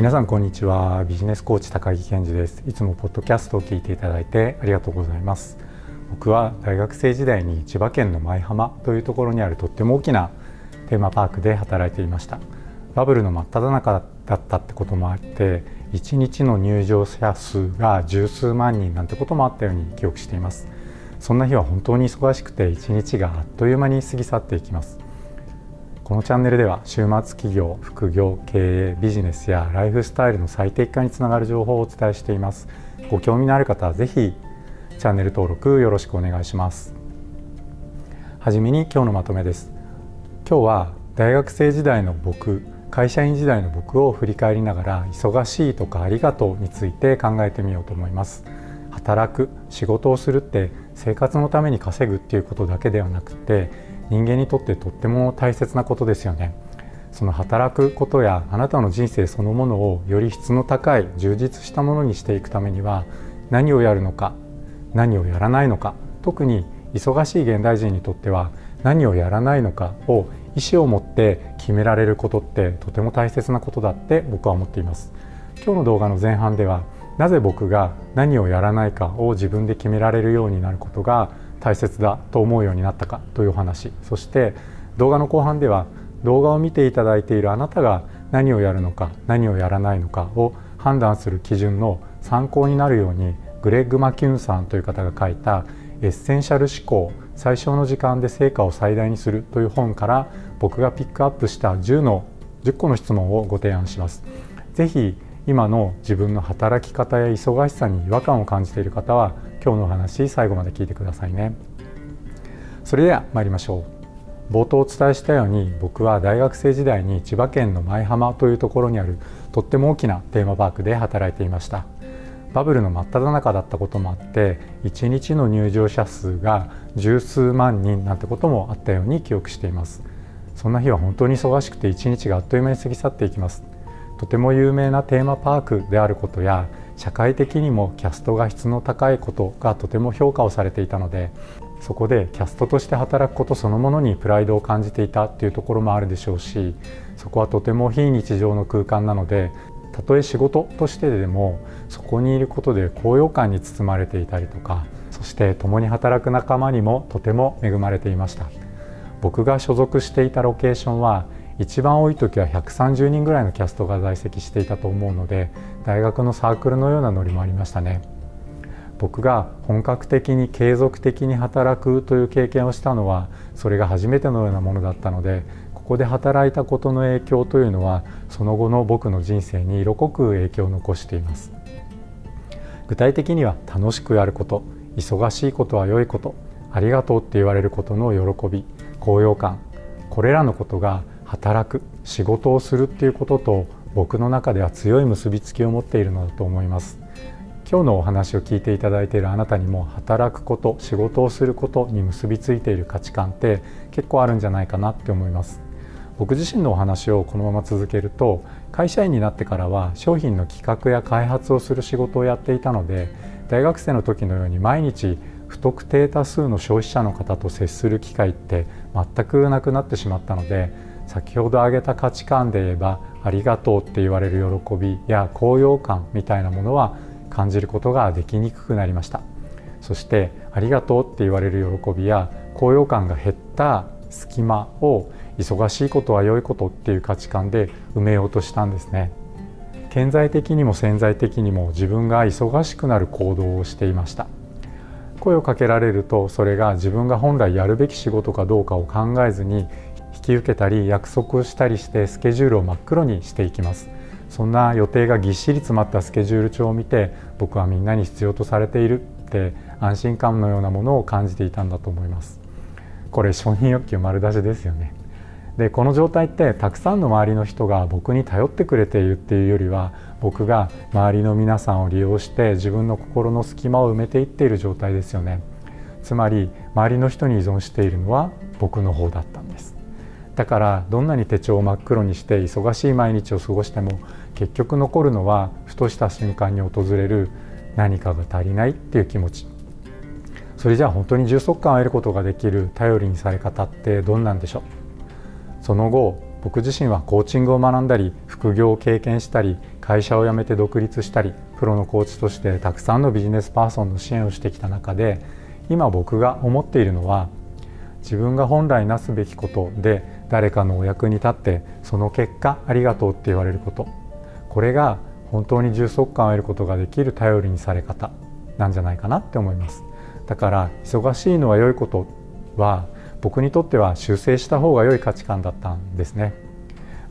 皆さんこんにちは。ビジネスコーチ高木健二です。いつもポッドキャストを聞いていただいてありがとうございます。僕は大学生時代に千葉県の舞浜というところにあるとっても大きなテーマパークで働いていました。バブルの真っ只中だったってこともあって1日の入場者数が十数万人なんてこともあったように記憶しています。そんな日は本当に忙しくて1日があっという間に過ぎ去っていきます。このチャンネルでは週末企業副業経営ビジネスやライフスタイルの最適化につながる情報をお伝えしています。ご興味のある方はぜひチャンネル登録よろしくお願いします。はじめに今日のまとめです。今日は大学生時代の僕会社員時代の僕を振り返りながら忙しいとかありがとうについて考えてみようと思います。働く仕事をするって生活のために稼ぐっていうことだけではなくて人間にとってとっても大切なことですよね。その働くことやあなたの人生そのものをより質の高い充実したものにしていくためには何をやるのか何をやらないのか特に忙しい現代人にとっては何をやらないのかを意思を持って決められることってとても大切なことだって僕は思っています。今日の動画の前半ではなぜ僕が何をやらないかを自分で決められるようになることが大切だと思うようになったかというお話そして動画の後半では動画を見ていただいているあなたが何をやるのか何をやらないのかを判断する基準の参考になるようにグレッグ・マキューンさんという方が書いた「エッセンシャル思考最小の時間で成果を最大にする」という本から僕がピックアップした10の10個の質問をご提案します。ぜひ今の自分の働き方や忙しさに違和感を感じている方は今日のお話最後まで聞いてくださいね。それでは参りましょう。冒頭お伝えしたように僕は大学生時代に千葉県の舞浜というところにあるとっても大きなテーマパークで働いていました。バブルの真っ只中だったこともあって1日の入場者数が十数万人なんてこともあったように記憶しています。そんな日は本当に忙しくて1日があっという間に過ぎ去っていきます。とても有名なテーマパークであることや社会的にもキャストが質の高いことがとても評価をされていたのでそこでキャストとして働くことそのものにプライドを感じていたっていうところもあるでしょうしそこはとても非日常の空間なのでたとえ仕事としてでもそこにいることで高揚感に包まれていたりとかそして共に働く仲間にもとても恵まれていました。僕が所属していたロケーションは一番多い時は130人ぐらいのキャストが在籍していたと思うので大学のサークルのようなノリもありましたね。僕が本格的に継続的に働くという経験をしたのはそれが初めてのようなものだったのでここで働いたことの影響というのはその後の僕の人生に色濃く影響を残しています。具体的には楽しくやること忙しいことは良いことありがとうって言われることの喜び高揚感これらのことが働く仕事をするっていうことと僕の中では強い結びつきを持っているのだと思います。今日のお話を聞いていただいているあなたにも働くこと仕事をすることに結びついている価値観って結構あるんじゃないかなって思います。僕自身のお話をこのまま続けると会社員になってからは商品の企画や開発をする仕事をやっていたので大学生の時のように毎日不特定多数の消費者の方と接する機会って全くなくなってしまったので先ほど挙げた価値観で言えばありがとうって言われる喜びや高揚感みたいなものは感じることができにくくなりました。そしてありがとうって言われる喜びや高揚感が減った隙間を忙しいことは良いことっていう価値観で埋めようとしたんですね。顕在的にも潜在的にも自分が忙しくなる行動をしていました。声をかけられるとそれが自分が本来やるべき仕事かどうかを考えずにき受けたり約束をしたりしてスケジュールを真っ黒にしていきます。そんな予定がぎっしり詰まったスケジュール帳を見て僕はみんなに必要とされているって安心感のようなものを感じていたんだと思います。これ承認欲求丸出しですよね。でこの状態ってたくさんの周りの人が僕に頼ってくれているっていうよりは僕が周りの皆さんを利用して自分の心の隙間を埋めていっている状態ですよね。つまり周りの人に依存しているのは僕の方だったんです。だからどんなに手帳を真っ黒にして忙しい毎日を過ごしても結局残るのはふとした瞬間に訪れる何かが足りないっていう気持ち。それじゃあ本当に充足感を得ることができる頼りにされ方ってどんなんでしょう？その後僕自身はコーチングを学んだり副業を経験したり会社を辞めて独立したりプロのコーチとしてたくさんのビジネスパーソンの支援をしてきた中で今僕が思っているのは自分が本来なすべきことで誰かのお役に立ってその結果ありがとうって言われること。これが本当に充足感を得ることができる頼りにされ方なんじゃないかなって思います。だから忙しいのは良いことは僕にとっては修正した方が良い価値観だったんですね。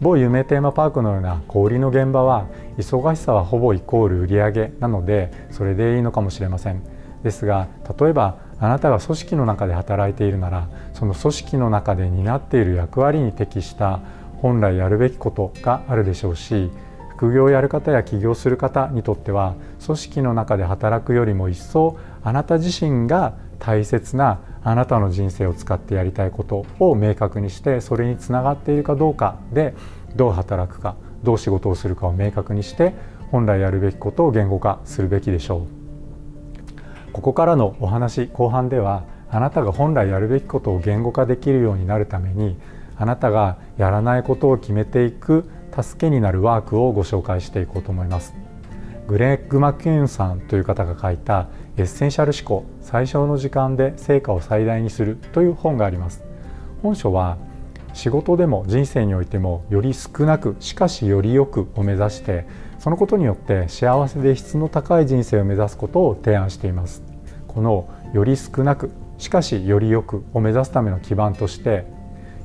某有名テーマパークのような小売りの現場は忙しさはほぼイコール売上なのでそれでいいのかもしれません。ですが例えばあなたが組織の中で働いているならその組織の中で担っている役割に適した本来やるべきことがあるでしょうし副業をやる方や起業する方にとっては組織の中で働くよりも一層あなた自身が大切なあなたの人生を使ってやりたいことを明確にしてそれにつながっているかどうかでどう働くかどう仕事をするかを明確にして本来やるべきことを言語化するべきでしょう。ここからのお話後半ではあなたが本来やるべきことを言語化できるようになるためにあなたがやらないことを決めていく助けになるワークをご紹介していこうと思います。グレッグ・マキューンさんという方が書いたエッセンシャル思考最小の時間で成果を最大にするという本があります。本書は仕事でも人生においてもより少なくしかしよりよくを目指してそのことによって幸せで質の高い人生を目指すことを提案しています。このより少なくしかしよりよくを目指すための基盤として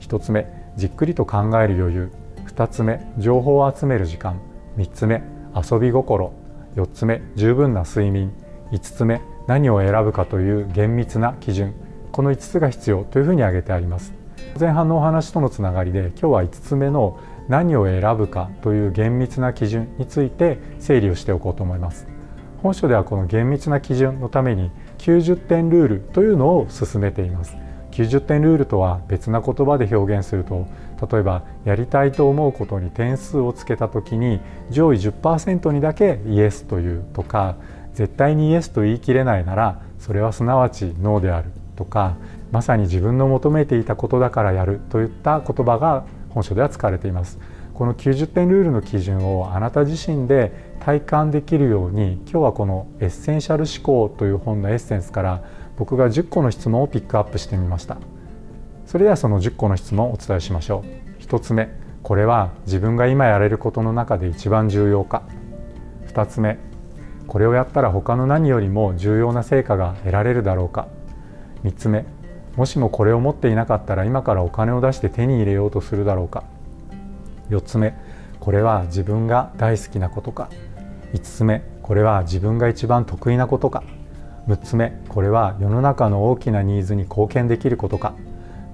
1つ目じっくりと考える余裕。2つ目情報を集める時間。3つ目遊び心。4つ目十分な睡眠。5つ目何を選ぶかという厳密な基準。この5つが必要というふうに挙げてあります。前半のお話とのつながりで今日は5つ目の何を選ぶかという厳密な基準について整理をしておこうと思います。本書ではこの厳密な基準のために90点ルールというのを進めています。90点ルールとは別な言葉で表現すると例えばやりたいと思うことに点数をつけた時に上位10%にだけイエスというとか絶対にイエスと言い切れないならそれはすなわちノーであるとかまさに自分の求めていたことだからやるといった言葉が本書では使われています。この90点ルールの基準をあなた自身で体感できるように今日はこの「エッセンシャル思考」という本のエッセンスから僕が10個の質問をピックアップしてみました。それではその10個の質問をお伝えしましょう。1つ目これは自分が今やれることの中で一番重要か。2つ目これをやったら他の何よりも重要な成果が得られるだろうか。3つ目もしもこれを持っていなかったら今からお金を出して手に入れようとするだろうか。4つ目これは自分が大好きなことか。5つ目これは自分が一番得意なことか。6つ目これは世の中の大きなニーズに貢献できることか。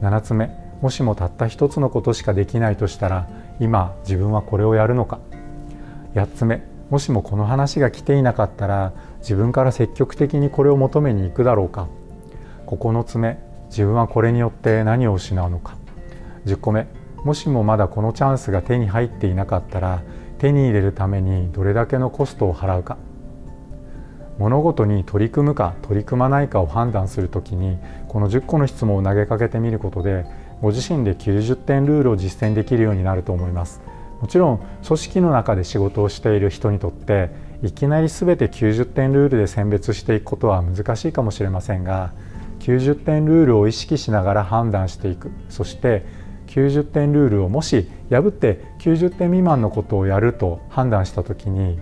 7つ目もしもたった一つのことしかできないとしたら今自分はこれをやるのか。8つ目もしもこの話が来ていなかったら自分から積極的にこれを求めに行くだろうか。9つ目自分はこれによって何を失うのか10個目もしもまだこのチャンスが手に入っていなかったら手に入れるためにどれだけのコストを払うか物事に取り組むか取り組まないかを判断するときにこの10個の質問を投げかけてみることでご自身で90点ルールを実践できるようになると思います。もちろん組織の中で仕事をしている人にとっていきなり全て90点ルールで選別していくことは難しいかもしれませんが90点ルールを意識しながら判断していく。そして90点ルールをもし破って90点未満のことをやると判断した時に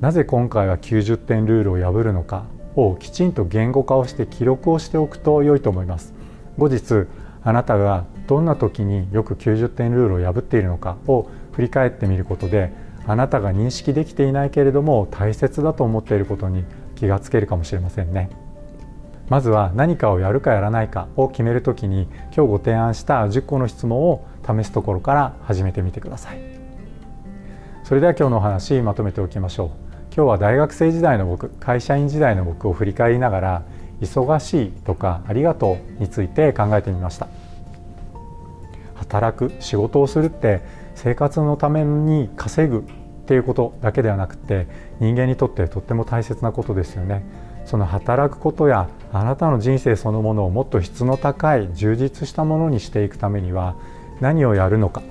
なぜ今回は90点ルールを破るのかをきちんと言語化をして記録をしておくと良いと思います。後日あなたがどんな時によく90点ルールを破っているのかを振り返ってみることであなたが認識できていないけれども大切だと思っていることに気がつけるかもしれませんね。まずは何かをやるかやらないかを決めるときに今日ご提案した10個の質問を試すところから始めてみてください。それでは今日のお話まとめておきましょう。今日は大学生時代の僕会社員時代の僕を振り返りながら忙しいとかありがとうについて考えてみました。働く仕事をするって生活のために稼ぐっていうことだけではなくて人間にとってとっても大切なことですよね。その働くことやあなたの人生そのものをもっと質の高い充実したものにしていくためには何をやるのか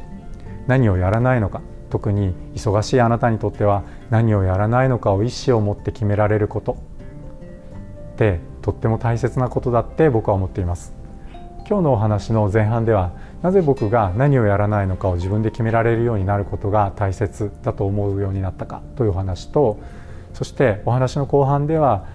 何をやらないのか特に忙しいあなたにとっては何をやらないのかを意思を持って決められること。ってとっても大切なことだって僕は思っています。今日のお話の前半ではなぜ僕が何をやらないのかを自分で決められるようになることが大切だと思うようになったかというお話とそしてお話の後半では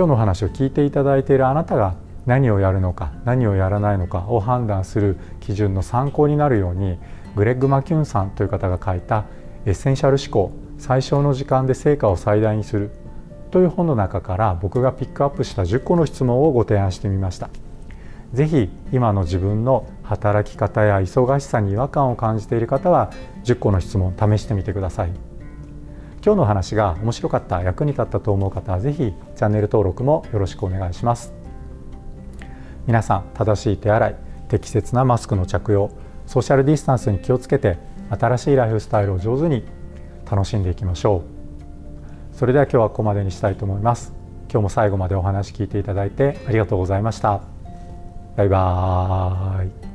今日の話を聞いていただいているあなたが何をやるのか何をやらないのかを判断する基準の参考になるようにグレッグ・マキュンさんという方が書いた「エッセンシャル思考最小の時間で成果を最大にする」という本の中から僕がピックアップした10個の質問をご提案してみました。ぜひ今の自分の働き方や忙しさに違和感を感じている方は10個の質問試してみてください今日の話が面白かった役に立ったと思う方はぜひチャンネル登録もよろしくお願いします。皆さん正しい手洗い適切なマスクの着用ソーシャルディスタンスに気をつけて新しいライフスタイルを上手に楽しんでいきましょう。それでは今日はここまでにしたいと思います。今日も最後までお話聞いていただいてありがとうございました。バイバーイ。